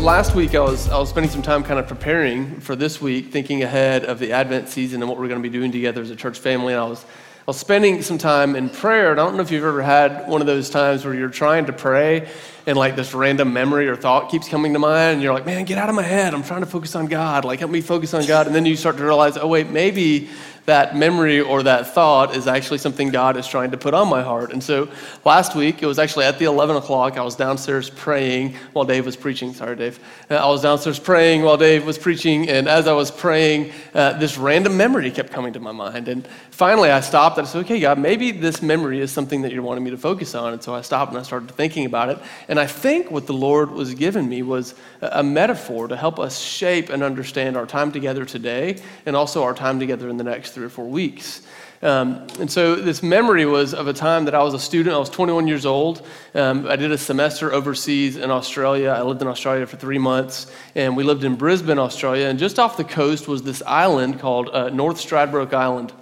last week I was, I was spending some time kind of preparing for this week, thinking ahead of the Advent season and what we're going to be doing together as a church family. And I was, I was spending some time in prayer. And I don't know if you've ever had one of those times where you're trying to pray and like this random memory or thought keeps coming to mind. And you're like, man, get out of my head. I'm trying to focus on God. Like, help me focus on God. And then you start to realize, oh, wait, maybe that memory or that thought is actually something God is trying to put on my heart. And so last week, it was actually at the 11 o'clock, I was downstairs praying while Dave was preaching. Sorry, Dave. Uh, I was downstairs praying while Dave was preaching. And as I was praying, uh, this random memory kept coming to my mind. And finally, I stopped and I said, okay, God, maybe this memory is something that you're wanting me to focus on. And so I stopped and I started thinking about it. And I think what the Lord was giving me was a metaphor to help us shape and understand our time together today and also our time together in the next three or four weeks. Um, and so this memory was of a time that I was a student. I was 21 years old. Um, I did a semester overseas in Australia. I lived in Australia for three months, and we lived in Brisbane, Australia. And just off the coast was this island called uh, North Stradbroke Island.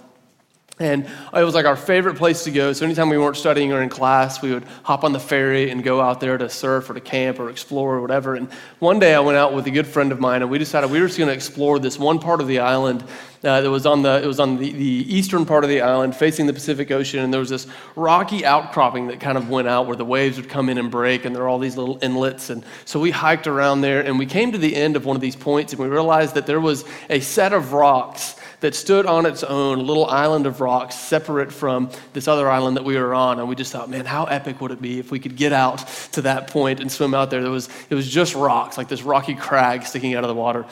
And it was like our favorite place to go. So anytime we weren't studying or in class, we would hop on the ferry and go out there to surf or to camp or explore or whatever. And one day I went out with a good friend of mine and we decided we were just going to explore this one part of the island uh, that was on, the, it was on the, the eastern part of the island facing the Pacific Ocean. And there was this rocky outcropping that kind of went out where the waves would come in and break. And there were all these little inlets. And so we hiked around there and we came to the end of one of these points and we realized that there was a set of rocks that stood on its own, little island of rocks separate from this other island that we were on. And we just thought, man, how epic would it be if we could get out to that point and swim out there? There was, it was just rocks, like this rocky crag sticking out of the water.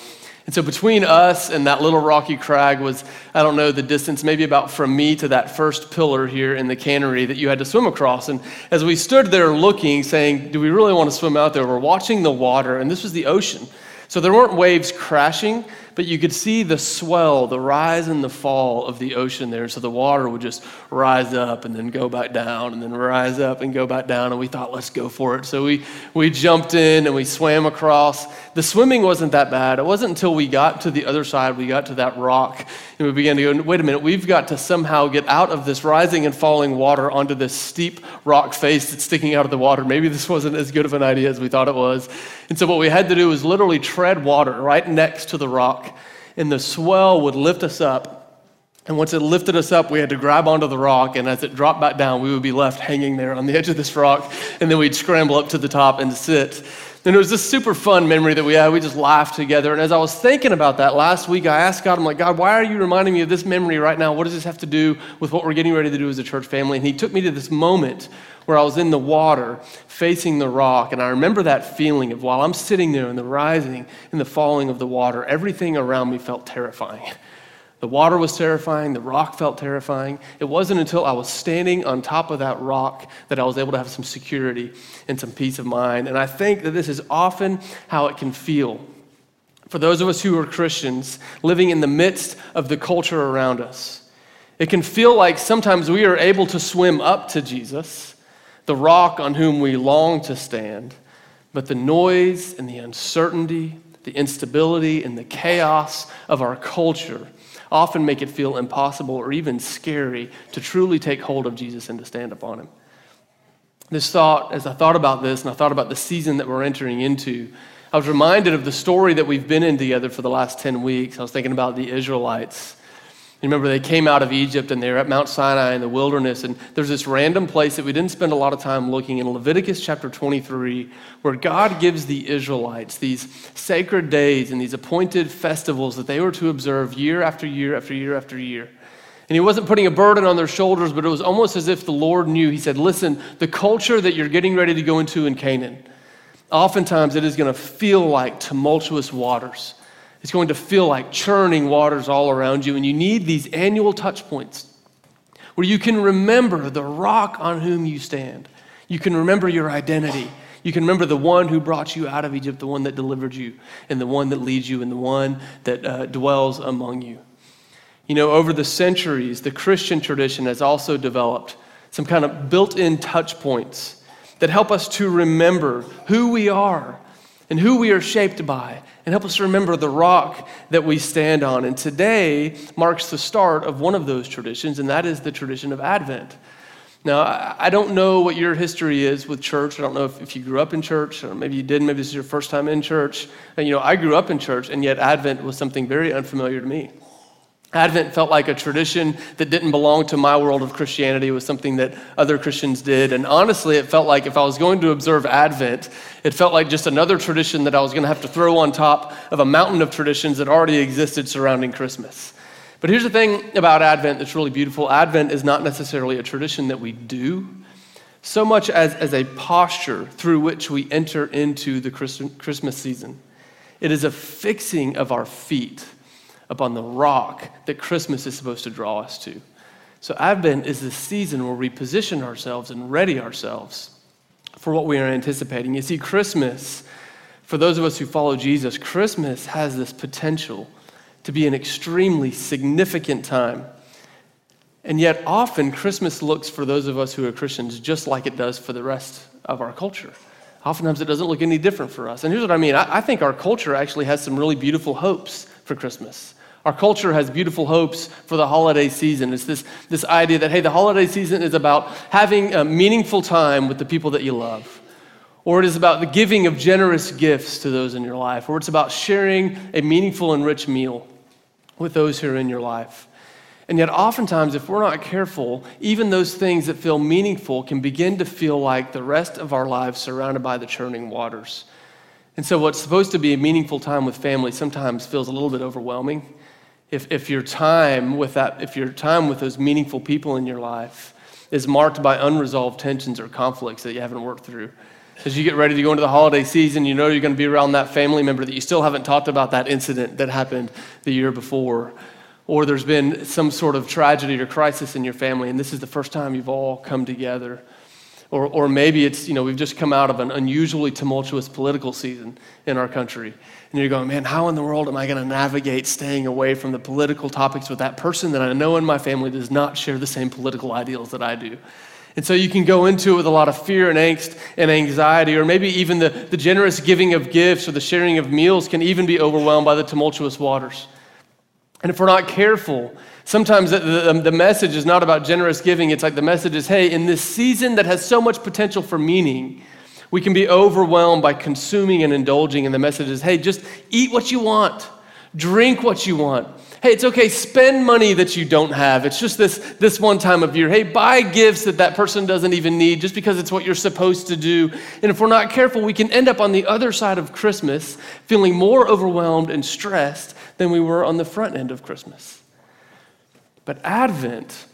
And so between us and that little rocky crag was, I don't know, the distance maybe about from me to that first pillar here in the cannery that you had to swim across. And as we stood there looking, saying, do we really want to swim out there? We're watching the water, and this was the ocean. So there weren't waves crashing, but you could see the swell, the rise and the fall of the ocean there. So the water would just rise up and then go back down and then rise up and go back down. And we thought, let's go for it. So we, we jumped in and we swam across. The swimming wasn't that bad. It wasn't until we got to the other side, we got to that rock, and we began to go, wait a minute, we've got to somehow get out of this rising and falling water onto this steep rock face that's sticking out of the water. Maybe this wasn't as good of an idea as we thought it was. And so what we had to do was literally tread water right next to the rock and the swell would lift us up. And once it lifted us up, we had to grab onto the rock, and as it dropped back down, we would be left hanging there on the edge of this rock, and then we'd scramble up to the top and sit. And it was this super fun memory that we had. We just laughed together. And as I was thinking about that last week, I asked God, I'm like, God, why are you reminding me of this memory right now? What does this have to do with what we're getting ready to do as a church family? And He took me to this moment where I was in the water facing the rock. And I remember that feeling of while I'm sitting there in the rising and the falling of the water, everything around me felt terrifying. The water was terrifying, the rock felt terrifying. It wasn't until I was standing on top of that rock that I was able to have some security and some peace of mind. And I think that this is often how it can feel for those of us who are Christians living in the midst of the culture around us. It can feel like sometimes we are able to swim up to Jesus the rock on whom we long to stand. But the noise and the uncertainty, the instability and the chaos of our culture often make it feel impossible or even scary to truly take hold of Jesus and to stand upon him. This thought, as I thought about this and I thought about the season that we're entering into, I was reminded of the story that we've been in together for the last 10 weeks. I was thinking about the Israelites remember they came out of Egypt and they're at Mount Sinai in the wilderness, and there's this random place that we didn't spend a lot of time looking in Leviticus chapter 23, where God gives the Israelites these sacred days and these appointed festivals that they were to observe year after year after year after year. And he wasn't putting a burden on their shoulders, but it was almost as if the Lord knew. He said, Listen, the culture that you're getting ready to go into in Canaan, oftentimes it is going to feel like tumultuous waters. It's going to feel like churning waters all around you, and you need these annual touch points where you can remember the rock on whom you stand. You can remember your identity. You can remember the one who brought you out of Egypt, the one that delivered you, and the one that leads you, and the one that uh, dwells among you. You know, over the centuries, the Christian tradition has also developed some kind of built in touch points that help us to remember who we are and who we are shaped by and help us remember the rock that we stand on. And today marks the start of one of those traditions, and that is the tradition of Advent. Now, I don't know what your history is with church. I don't know if, if you grew up in church, or maybe you didn't. Maybe this is your first time in church. And, you know, I grew up in church, and yet Advent was something very unfamiliar to me. Advent felt like a tradition that didn't belong to my world of Christianity. It was something that other Christians did. And honestly, it felt like if I was going to observe Advent, it felt like just another tradition that I was going to have to throw on top of a mountain of traditions that already existed surrounding Christmas. But here's the thing about Advent that's really beautiful Advent is not necessarily a tradition that we do, so much as, as a posture through which we enter into the Christmas season. It is a fixing of our feet upon the rock that Christmas is supposed to draw us to. So, Advent is the season where we position ourselves and ready ourselves for what we are anticipating. You see, Christmas, for those of us who follow Jesus, Christmas has this potential to be an extremely significant time. And yet, often, Christmas looks for those of us who are Christians just like it does for the rest of our culture. Oftentimes, it doesn't look any different for us. And here's what I mean I, I think our culture actually has some really beautiful hopes for Christmas. Our culture has beautiful hopes for the holiday season. It's this, this idea that, hey, the holiday season is about having a meaningful time with the people that you love or it is about the giving of generous gifts to those in your life, or it's about sharing a meaningful and rich meal with those who are in your life. And yet, oftentimes, if we're not careful, even those things that feel meaningful can begin to feel like the rest of our lives surrounded by the churning waters. And so, what's supposed to be a meaningful time with family sometimes feels a little bit overwhelming. If, if your time with that, if your time with those meaningful people in your life is marked by unresolved tensions or conflicts that you haven't worked through, as you get ready to go into the holiday season, you know you're going to be around that family member that you still haven't talked about that incident that happened the year before. Or there's been some sort of tragedy or crisis in your family, and this is the first time you've all come together. Or, or maybe it's, you know, we've just come out of an unusually tumultuous political season in our country. And you're going, man, how in the world am I going to navigate staying away from the political topics with that person that I know in my family does not share the same political ideals that I do? And so you can go into it with a lot of fear and angst and anxiety, or maybe even the, the generous giving of gifts or the sharing of meals can even be overwhelmed by the tumultuous waters. And if we're not careful, sometimes the, the, the, message is not about generous giving. It's like the message is hey, in this season that has so much potential for meaning, we can be overwhelmed by consuming and indulging. And the message is hey, just eat what you want, drink what you want, Hey, it's okay, spend money that you don't have. It's just this, this one time of year. Hey, buy gifts that that person doesn't even need just because it's what you're supposed to do. And if we're not careful, we can end up on the other side of Christmas feeling more overwhelmed and stressed than we were on the front end of Christmas. But Advent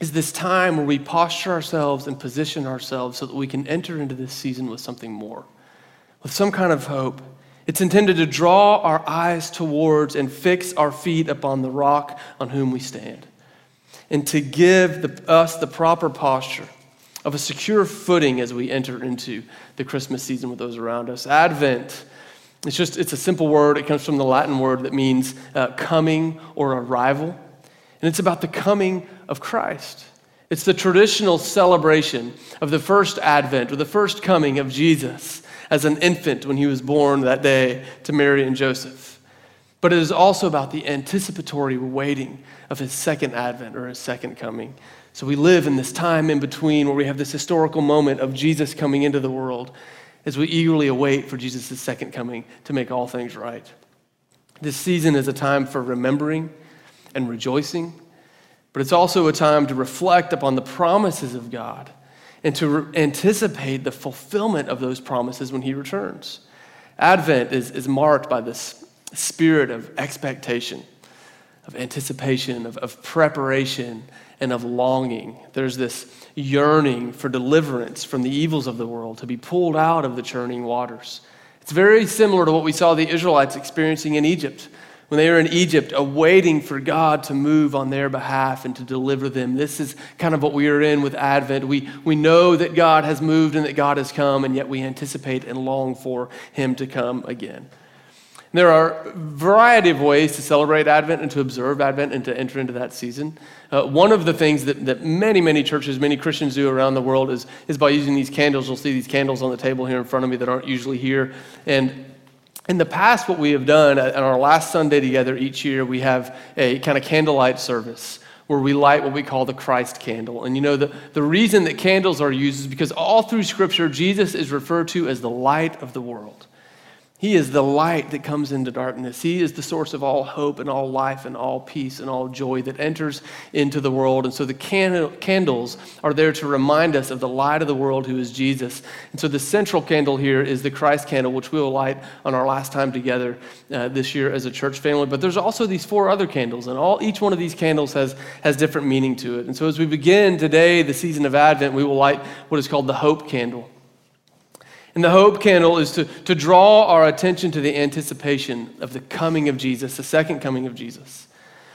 is this time where we posture ourselves and position ourselves so that we can enter into this season with something more, with some kind of hope it's intended to draw our eyes towards and fix our feet upon the rock on whom we stand, and to give the, us the proper posture of a secure footing as we enter into the Christmas season with those around us. Advent, it's just, it's a simple word. It comes from the Latin word that means uh, coming or arrival. And it's about the coming of Christ. It's the traditional celebration of the first advent or the first coming of Jesus as an infant when he was born that day to Mary and Joseph. But it is also about the anticipatory waiting of his second advent or his second coming. So we live in this time in between where we have this historical moment of Jesus coming into the world as we eagerly await for Jesus' second coming to make all things right. This season is a time for remembering and rejoicing, but it's also a time to reflect upon the promises of God and to re- anticipate the fulfillment of those promises when he returns. Advent is, is marked by this spirit of expectation, of anticipation, of, of preparation, and of longing. There's this yearning for deliverance from the evils of the world, to be pulled out of the churning waters. It's very similar to what we saw the Israelites experiencing in Egypt when they were in Egypt, awaiting for God to move on their behalf and to deliver them. This is kind of what we are in with Advent. We, we know that God has moved and that God has come, and yet we anticipate and long for Him to come again. There are a variety of ways to celebrate Advent and to observe Advent and to enter into that season. Uh, one of the things that, that many, many churches, many Christians do around the world is, is by using these candles. You'll see these candles on the table here in front of me that aren't usually here. And in the past, what we have done on our last Sunday together each year, we have a kind of candlelight service where we light what we call the Christ candle. And you know, the, the reason that candles are used is because all through Scripture, Jesus is referred to as the light of the world. He is the light that comes into darkness. He is the source of all hope and all life and all peace and all joy that enters into the world. And so the candles are there to remind us of the light of the world, who is Jesus. And so the central candle here is the Christ candle, which we will light on our last time together uh, this year as a church family. But there's also these four other candles, and all each one of these candles has, has different meaning to it. And so as we begin today, the season of Advent, we will light what is called the hope candle. And the hope candle is to, to draw our attention to the anticipation of the coming of Jesus, the second coming of Jesus.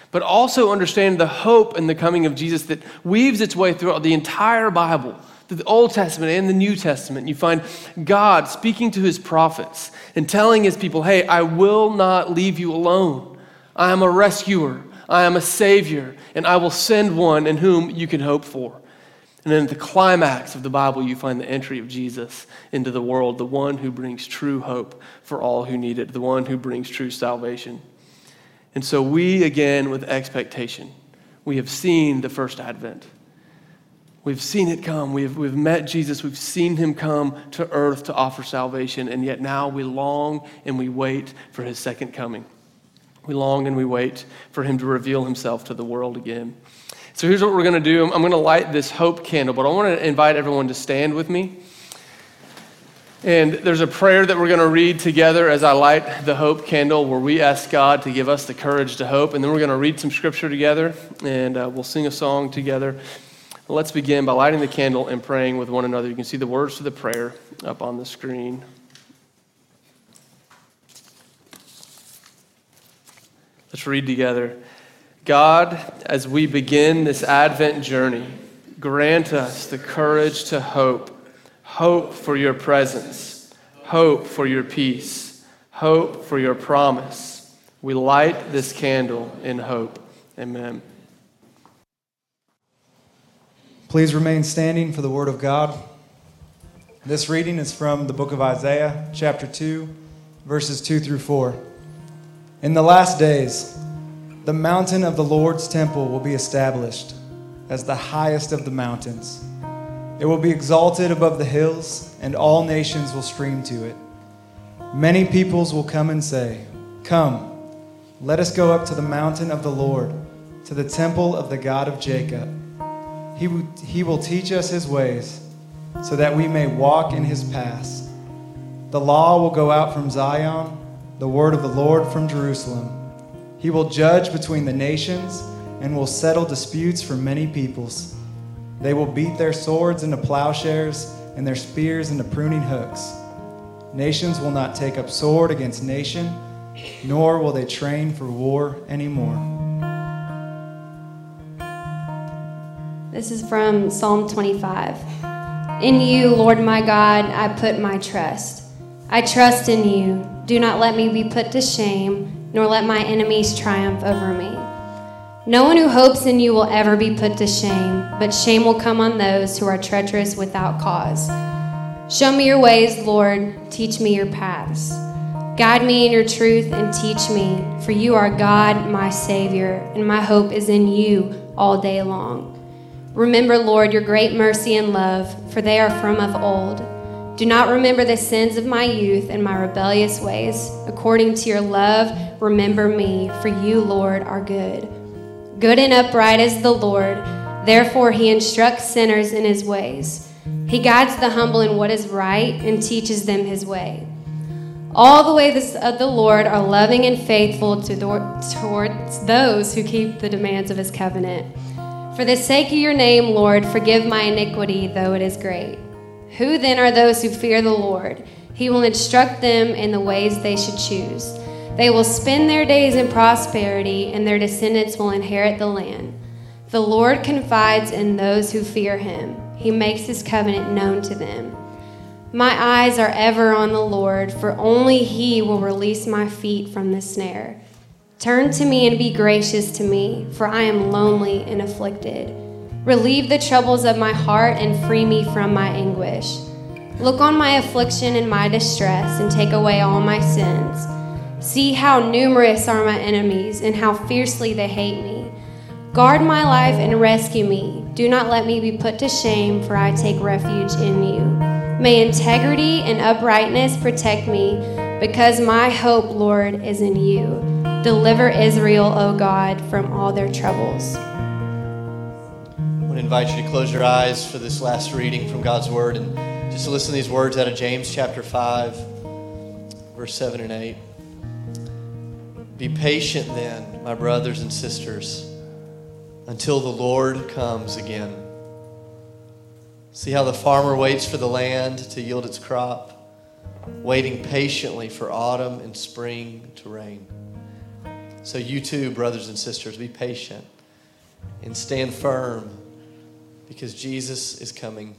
But also understand the hope in the coming of Jesus that weaves its way throughout the entire Bible, through the Old Testament and the New Testament. You find God speaking to his prophets and telling his people, hey, I will not leave you alone. I am a rescuer, I am a savior, and I will send one in whom you can hope for. And then at the climax of the Bible, you find the entry of Jesus into the world, the one who brings true hope for all who need it, the one who brings true salvation. And so we, again, with expectation, we have seen the first advent. We've seen it come. We've, we've met Jesus. We've seen him come to earth to offer salvation. And yet now we long and we wait for his second coming. We long and we wait for him to reveal himself to the world again. So here's what we're going to do I'm going to light this hope candle, but I want to invite everyone to stand with me. And there's a prayer that we're going to read together as I light the hope candle where we ask God to give us the courage to hope. And then we're going to read some scripture together and uh, we'll sing a song together. Let's begin by lighting the candle and praying with one another. You can see the words to the prayer up on the screen. Let's read together. God, as we begin this Advent journey, grant us the courage to hope. Hope for your presence, hope for your peace, hope for your promise. We light this candle in hope. Amen. Please remain standing for the Word of God. This reading is from the book of Isaiah, chapter 2, verses 2 through 4. In the last days, the mountain of the Lord's temple will be established as the highest of the mountains. It will be exalted above the hills, and all nations will stream to it. Many peoples will come and say, Come, let us go up to the mountain of the Lord, to the temple of the God of Jacob. He, w- he will teach us his ways, so that we may walk in his paths. The law will go out from Zion, the word of the Lord from Jerusalem. He will judge between the nations and will settle disputes for many peoples. They will beat their swords into plowshares and their spears into pruning hooks. Nations will not take up sword against nation, nor will they train for war anymore. This is from Psalm 25. In you, Lord my God, I put my trust. I trust in you. Do not let me be put to shame nor let my enemies triumph over me. No one who hopes in you will ever be put to shame, but shame will come on those who are treacherous without cause. Show me your ways, Lord. Teach me your paths. Guide me in your truth and teach me, for you are God, my Savior, and my hope is in you all day long. Remember, Lord, your great mercy and love, for they are from of old. Do not remember the sins of my youth and my rebellious ways. According to your love, remember me, for you, Lord, are good. Good and upright is the Lord. Therefore, he instructs sinners in his ways. He guides the humble in what is right and teaches them his way. All the ways of the Lord are loving and faithful to towards those who keep the demands of his covenant. For the sake of your name, Lord, forgive my iniquity, though it is great. Who then are those who fear the Lord? He will instruct them in the ways they should choose. They will spend their days in prosperity, and their descendants will inherit the land. The Lord confides in those who fear him, he makes his covenant known to them. My eyes are ever on the Lord, for only he will release my feet from the snare. Turn to me and be gracious to me, for I am lonely and afflicted. Relieve the troubles of my heart and free me from my anguish. Look on my affliction and my distress and take away all my sins. See how numerous are my enemies and how fiercely they hate me. Guard my life and rescue me. Do not let me be put to shame, for I take refuge in you. May integrity and uprightness protect me, because my hope, Lord, is in you. Deliver Israel, O God, from all their troubles. Invite you to close your eyes for this last reading from God's Word and just listen to these words out of James chapter 5, verse 7 and 8. Be patient then, my brothers and sisters until the Lord comes again. See how the farmer waits for the land to yield its crop, waiting patiently for autumn and spring to rain. So, you too, brothers and sisters, be patient and stand firm because Jesus is coming.